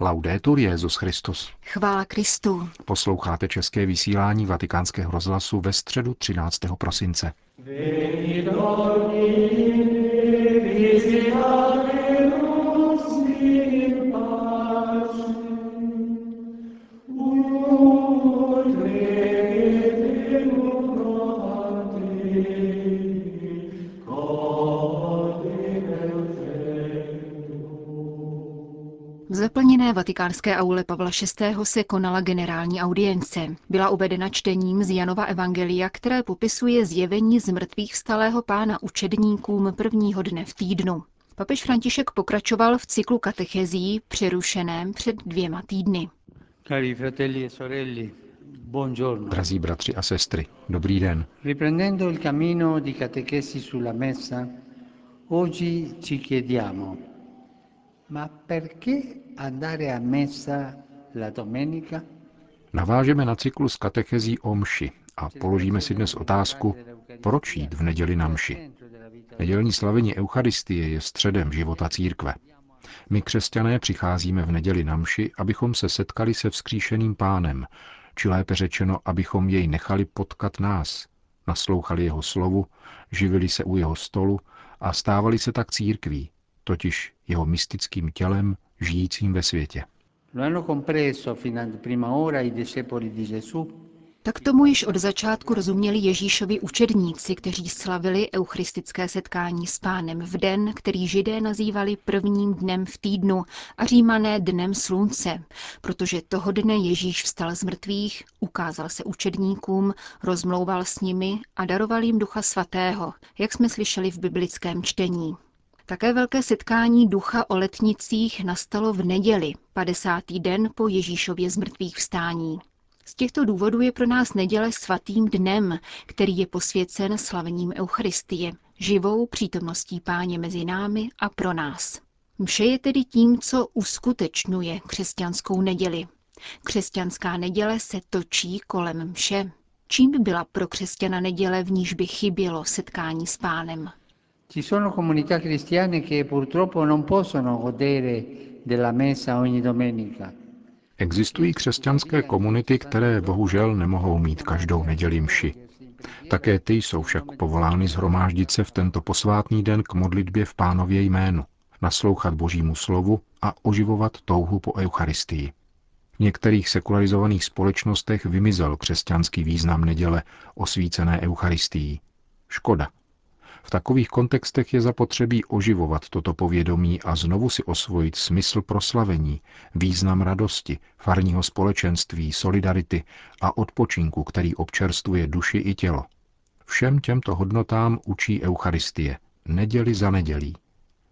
Laudetur Jezus Christus. Chvála Kristu. Posloucháte české vysílání Vatikánského rozhlasu ve středu 13. prosince. V zaplněné vatikánské aule Pavla VI. se konala generální audience. Byla uvedena čtením z Janova Evangelia, které popisuje zjevení z mrtvých vstalého pána učedníkům prvního dne v týdnu. Papež František pokračoval v cyklu katechezí přerušeném před dvěma týdny. Cari fratelli e buongiorno. Drazí bratři a sestry, dobrý den. Riprendendo il cammino di catechesi sulla messa, oggi ci chiediamo, ma perché andare a messa la domenica? Navážeme na cyklus katechezí o mši a položíme si dnes otázku, proč jít v neděli na mši. Nedělní slavení Eucharistie je středem života církve. My křesťané přicházíme v neděli na mši, abychom se setkali se vzkříšeným pánem, či lépe řečeno, abychom jej nechali potkat nás, naslouchali jeho slovu, živili se u jeho stolu a stávali se tak církví, totiž jeho mystickým tělem žijícím ve světě. Lo hanno compreso fino a prima ora i discepoli di Gesù? Tak tomu již od začátku rozuměli Ježíšovi učedníci, kteří slavili eucharistické setkání s pánem v den, který židé nazývali prvním dnem v týdnu a římané dnem slunce, protože toho dne Ježíš vstal z mrtvých, ukázal se učedníkům, rozmlouval s nimi a daroval jim ducha svatého, jak jsme slyšeli v biblickém čtení. Také velké setkání ducha o letnicích nastalo v neděli, 50. den po Ježíšově zmrtvých vstání. Z těchto důvodů je pro nás neděle svatým dnem, který je posvěcen slavením Eucharistie, živou přítomností páně mezi námi a pro nás. Mše je tedy tím, co uskutečňuje křesťanskou neděli. Křesťanská neděle se točí kolem mše. Čím by byla pro křesťana neděle, v níž by chybělo setkání s pánem? Ci sono comunità cristiane che purtroppo non possono godere della messa ogni domenica. Existují křesťanské komunity, které bohužel nemohou mít každou neděli mši. Také ty jsou však povolány zhromáždit se v tento posvátný den k modlitbě v pánově jménu, naslouchat božímu slovu a oživovat touhu po Eucharistii. V některých sekularizovaných společnostech vymizel křesťanský význam neděle osvícené Eucharistií. Škoda. V takových kontextech je zapotřebí oživovat toto povědomí a znovu si osvojit smysl proslavení, význam radosti, farního společenství, solidarity a odpočinku, který občerstvuje duši i tělo. Všem těmto hodnotám učí Eucharistie, neděli za nedělí.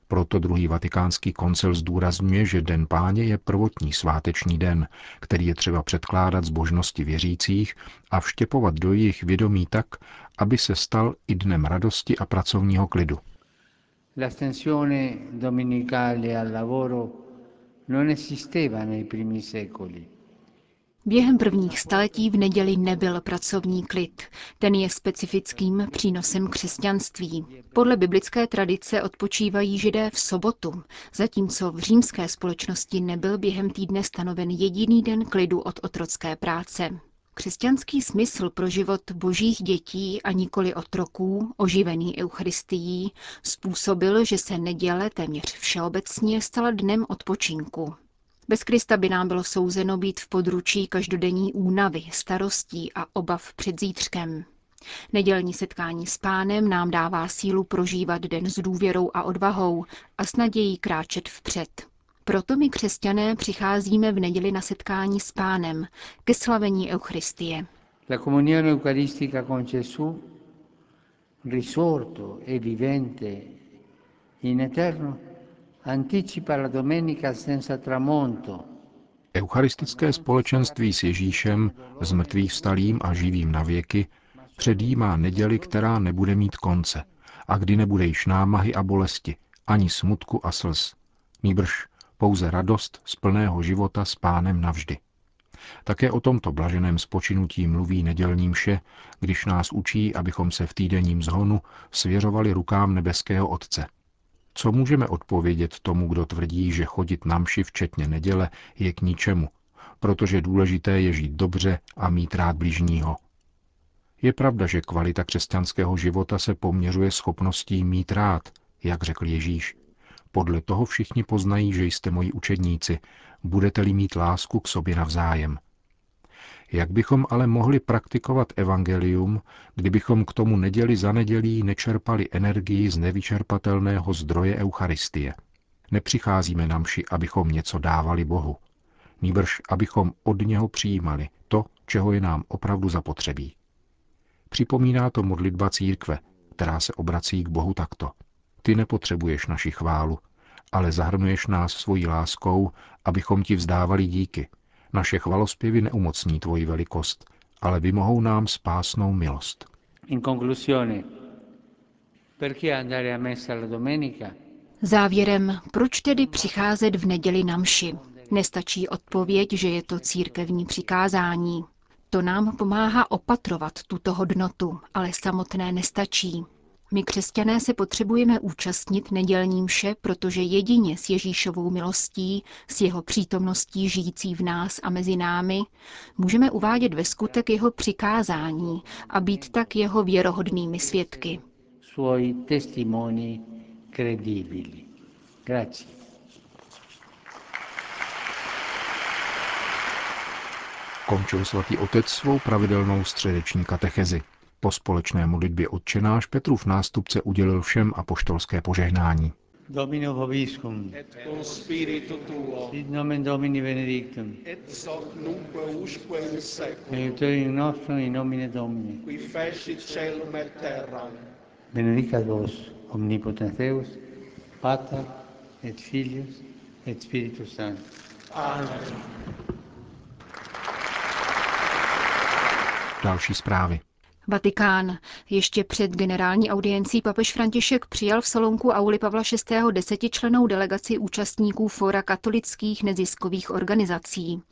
Proto druhý vatikánský koncil zdůrazňuje, že Den páně je prvotní sváteční den, který je třeba předkládat z božnosti věřících a vštěpovat do jejich vědomí tak, aby se stal i dnem radosti a pracovního klidu. L'astensione domenicale al lavoro non esisteva nei primi secoli. Během prvních staletí v neděli nebyl pracovní klid. Ten je specifickým přínosem křesťanství. Podle biblické tradice odpočívají židé v sobotu, zatímco v římské společnosti nebyl během týdne stanoven jediný den klidu od otrocké práce. Křesťanský smysl pro život božích dětí a nikoli otroků, oživený Eucharistií, způsobil, že se neděle téměř všeobecně stala dnem odpočinku. Bez Krista by nám bylo souzeno být v područí každodenní únavy, starostí a obav před zítřkem. Nedělní setkání s pánem nám dává sílu prožívat den s důvěrou a odvahou a s nadějí kráčet vpřed. Proto my křesťané přicházíme v neděli na setkání s pánem, ke slavení Eucharistie. La comunione eucaristica con Gesù, risorto e vivente in eterno, anticipa la domenica senza tramonto. Eucharistické společenství s Ježíšem, z mrtvých vstalým a živým na věky, předjímá neděli, která nebude mít konce a kdy nebude již námahy a bolesti, ani smutku a slz. Nýbrž pouze radost z plného života s pánem navždy. Také o tomto blaženém spočinutí mluví nedělní mše, když nás učí, abychom se v týdenním zhonu svěřovali rukám nebeského Otce. Co můžeme odpovědět tomu, kdo tvrdí, že chodit na mši včetně neděle je k ničemu, protože důležité je žít dobře a mít rád blížního? Je pravda, že kvalita křesťanského života se poměřuje schopností mít rád, jak řekl Ježíš. Podle toho všichni poznají, že jste moji učedníci, budete-li mít lásku k sobě navzájem. Jak bychom ale mohli praktikovat evangelium, kdybychom k tomu neděli za nedělí nečerpali energii z nevyčerpatelného zdroje Eucharistie? Nepřicházíme na mši, abychom něco dávali Bohu. Nýbrž, abychom od něho přijímali to, čeho je nám opravdu zapotřebí. Připomíná to modlitba církve, která se obrací k Bohu takto. Ty nepotřebuješ naši chválu, ale zahrnuješ nás svojí láskou, abychom ti vzdávali díky. Naše chvalospěvy neumocní tvoji velikost, ale vymohou nám spásnou milost. In conclusione, perché andare a messa la domenica? Závěrem, proč tedy přicházet v neděli na mši? Nestačí odpověď, že je to církevní přikázání. To nám pomáhá opatrovat tuto hodnotu, ale samotné nestačí. My křesťané se potřebujeme účastnit nedělní mše, protože jedině s Ježíšovou milostí, s jeho přítomností žijící v nás a mezi námi, můžeme uvádět ve skutek jeho přikázání a být tak jeho věrohodnými svědky. Suoi testimoni credibili. Grazie. Končil svatý otec svou pravidelnou středeční katechezi. Po společné modlitbě odčenáš Petrův nástupce udělil všem apoštolské požehnání. Domino vobiscum. Et con spiritu tuo. Sit nomen Domini benedictum. Et soc nunque usque in seculum. Aiuterium nostrum in nomine Domini. Qui fecit celum et terram. Benedicat vos, omnipotens Deus, Pater et Filius et Spiritus Sanctus. Amen. Další zprávy. Vatikán. Ještě před generální audiencí papež František přijal v salonku Auli Pavla VI. desetičlenou delegaci účastníků Fóra katolických neziskových organizací.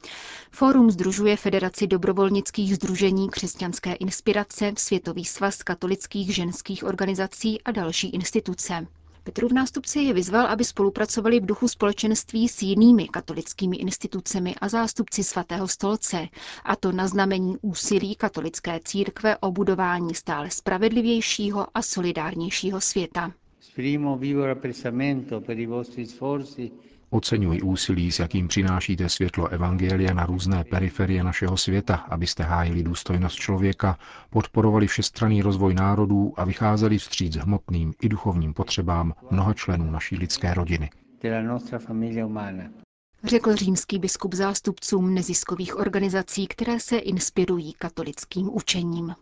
Fórum združuje Federaci dobrovolnických združení křesťanské inspirace, Světový svaz katolických ženských organizací a další instituce. Petrův nástupce je vyzval, aby spolupracovali v duchu společenství s jinými katolickými institucemi a zástupci svatého stolce, a to na znamení úsilí katolické církve o budování stále spravedlivějšího a solidárnějšího světa. Oceňuji úsilí, s jakým přinášíte světlo Evangelia na různé periferie našeho světa, abyste hájili důstojnost člověka, podporovali všestranný rozvoj národů a vycházeli vstříc hmotným i duchovním potřebám mnoha členů naší lidské rodiny. Řekl římský biskup zástupcům neziskových organizací, které se inspirují katolickým učením.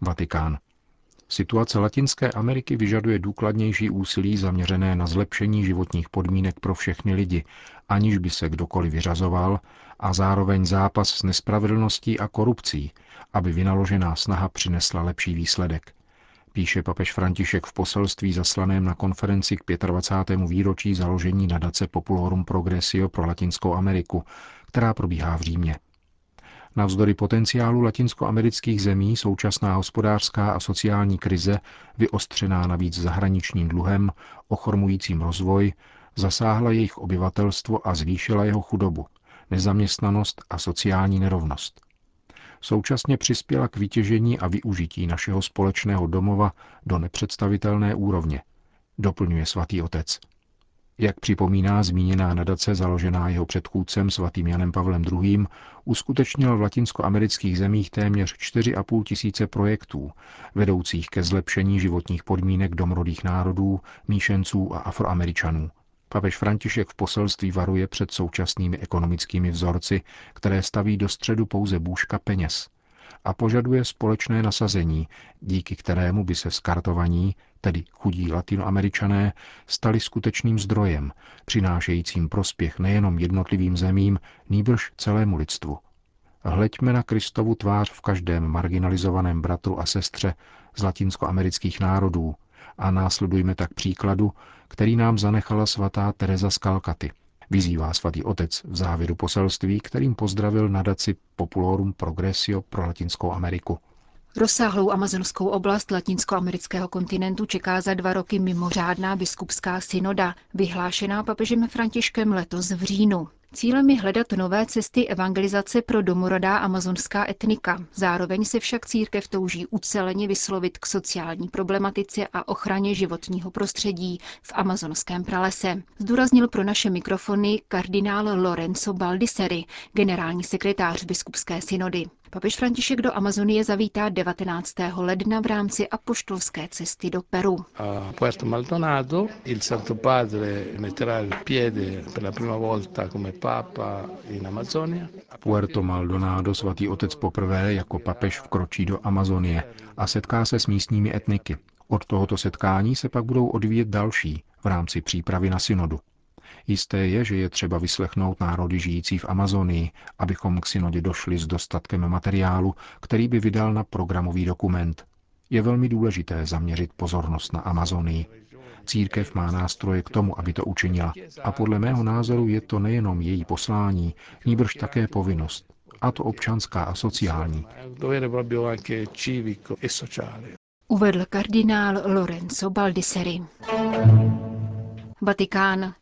Vatikán. Situace Latinské Ameriky vyžaduje důkladnější úsilí zaměřené na zlepšení životních podmínek pro všechny lidi, aniž by se kdokoliv vyřazoval, a zároveň zápas s nespravedlností a korupcí, aby vynaložená snaha přinesla lepší výsledek. Píše papež František v poselství zaslaném na konferenci k 25. výročí založení nadace Populorum Progressio pro Latinskou Ameriku, která probíhá v Římě. Navzdory potenciálu latinskoamerických zemí současná hospodářská a sociální krize, vyostřená navíc zahraničním dluhem, ochormujícím rozvoj, zasáhla jejich obyvatelstvo a zvýšila jeho chudobu, nezaměstnanost a sociální nerovnost. Současně přispěla k vytěžení a využití našeho společného domova do nepředstavitelné úrovně, doplňuje svatý otec. Jak připomíná zmíněná nadace založená jeho předchůdcem svatým Janem Pavlem II., uskutečnil v latinskoamerických zemích téměř 4,5 tisíce projektů, vedoucích ke zlepšení životních podmínek domorodých národů, míšenců a afroameričanů. Papež František v poselství varuje před současnými ekonomickými vzorci, které staví do středu pouze bůžka peněz a požaduje společné nasazení, díky kterému by se skartovaní, tedy chudí latinoameričané, stali skutečným zdrojem, přinášejícím prospěch nejenom jednotlivým zemím, nýbrž celému lidstvu. Hleďme na Kristovu tvář v každém marginalizovaném bratru a sestře z latinskoamerických národů a následujme tak příkladu, který nám zanechala svatá Teresa z Kalkaty – vyzývá svatý otec v závěru poselství, kterým pozdravil nadaci Populorum Progressio pro Latinskou Ameriku. Rozsáhlou amazonskou oblast latinskoamerického kontinentu čeká za dva roky mimořádná biskupská synoda, vyhlášená papežem Františkem letos v říjnu. Cílem je hledat nové cesty evangelizace pro domorodá amazonská etnika. Zároveň se však církev touží uceleně vyslovit k sociální problematice a ochraně životního prostředí v amazonském pralese. Zdůraznil pro naše mikrofony kardinál Lorenzo Baldisseri, generální sekretář biskupské synody. Papež František do Amazonie zavítá 19. ledna v rámci apoštolské cesty do Peru. A Puerto Maldonado il Santo Padre metterà il piede per la prima volta come Papa in Amazonia. Puerto Maldonado svatý otec poprvé jako papež vkročí do Amazonie a setká se s místními etniky. Od tohoto setkání se pak budou odvíjet další v rámci přípravy na synodu. Jisté je, že je třeba vyslechnout národy žijící v Amazonii, abychom k synodě došli s dostatkem materiálu, který by vydal na programový dokument. Je velmi důležité zaměřit pozornost na Amazonii. Církev má nástroje k tomu, aby to učinila. A podle mého názoru je to nejenom její poslání, níbrž také povinnost. A to občanská a sociální. Uvedl kardinál Lorenzo Baldisseri. Vatikán.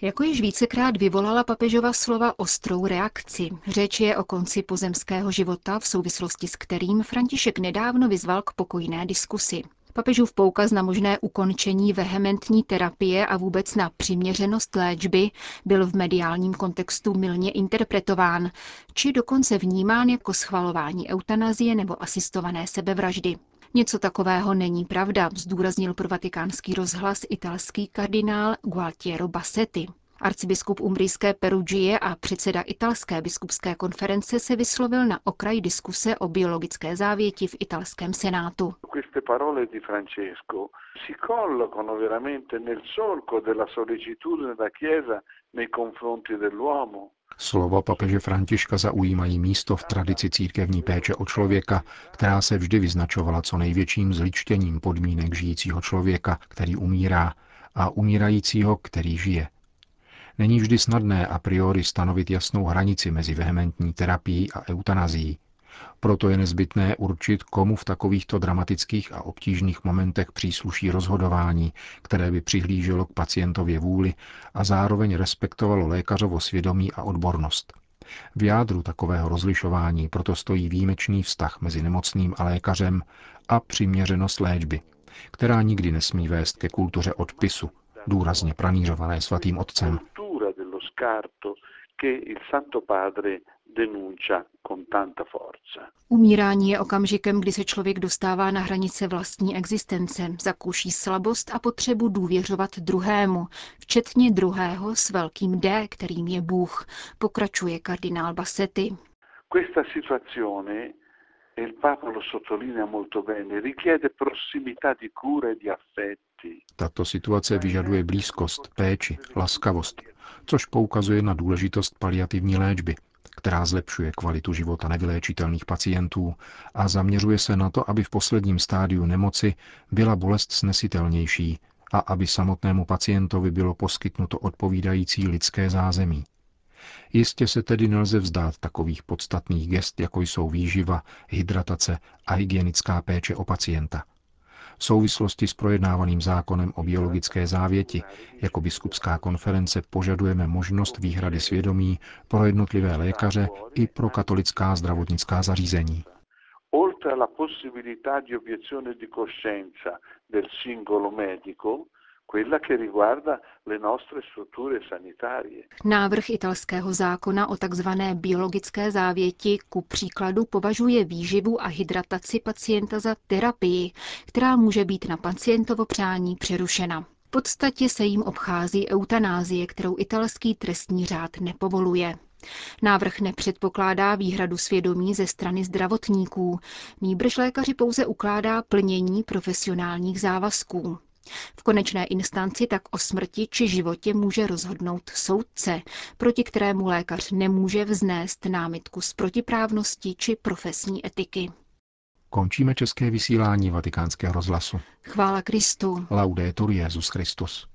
Jako již vícekrát vyvolala papežova slova ostrou reakci. Řeč je o konci pozemského života, v souvislosti s kterým František nedávno vyzval k pokojné diskusi. Papežův poukaz na možné ukončení vehementní terapie a vůbec na přiměřenost léčby byl v mediálním kontextu milně interpretován, či dokonce vnímán jako schvalování eutanazie nebo asistované sebevraždy. Něco takového není pravda, zdůraznil pro vatikánský rozhlas italský kardinál Gualtiero Bassetti. Arcibiskup umbrijské Perugie a předseda italské biskupské konference se vyslovil na okraj diskuse o biologické závěti v italském senátu. Slova papeže Františka zaujímají místo v tradici církevní péče o člověka, která se vždy vyznačovala co největším zličtěním podmínek žijícího člověka, který umírá, a umírajícího, který žije. Není vždy snadné a priori stanovit jasnou hranici mezi vehementní terapií a eutanazí. Proto je nezbytné určit, komu v takovýchto dramatických a obtížných momentech přísluší rozhodování, které by přihlíželo k pacientově vůli a zároveň respektovalo lékařovo svědomí a odbornost. V jádru takového rozlišování proto stojí výjimečný vztah mezi nemocným a lékařem a přiměřenost léčby, která nikdy nesmí vést ke kultuře odpisu, důrazně pranířované svatým otcem. Umírání je okamžikem, kdy se člověk dostává na hranice vlastní existence, zakouší slabost a potřebu důvěřovat druhému, včetně druhého s velkým D, kterým je Bůh, pokračuje kardinál Bassetti. Questa situazione e il Papa lo sottolinea molto bene, richiede prossimità di cura e di affetti. Tato situace vyžaduje blízkost, péči, laskavost, což poukazuje na důležitost paliativní léčby, která zlepšuje kvalitu života nevyléčitelných pacientů a zaměřuje se na to, aby v posledním stádiu nemoci byla bolest snesitelnější a aby samotnému pacientovi bylo poskytnuto odpovídající lidské zázemí. Jistě se tedy nelze vzdát takových podstatných gest, jako jsou výživa, hydratace a hygienická péče o pacienta. V souvislosti s projednávaným zákonem o biologické závěti jako biskupská konference požadujeme možnost výhrady svědomí pro jednotlivé lékaře i pro katolická zdravotnická zařízení. Oltre alla possibilità di obiezione di coscienza del singolo medico, Návrh italského zákona o takzvané biologické závěti ku příkladu považuje výživu a hydrataci pacienta za terapii, která může být na pacientovo přání přerušena. V podstatě se jim obchází eutanázie, kterou italský trestní řád nepovoluje. Návrh nepředpokládá výhradu svědomí ze strany zdravotníků, nýbrž lékaři pouze ukládá plnění profesionálních závazků. V konečné instanci tak o smrti či životě může rozhodnout soudce, proti kterému lékař nemůže vznést námitku z protiprávnosti či profesní etiky. Končíme české vysílání vatikánského rozhlasu. Chvála Kristu. Laudetur Jezus Christus.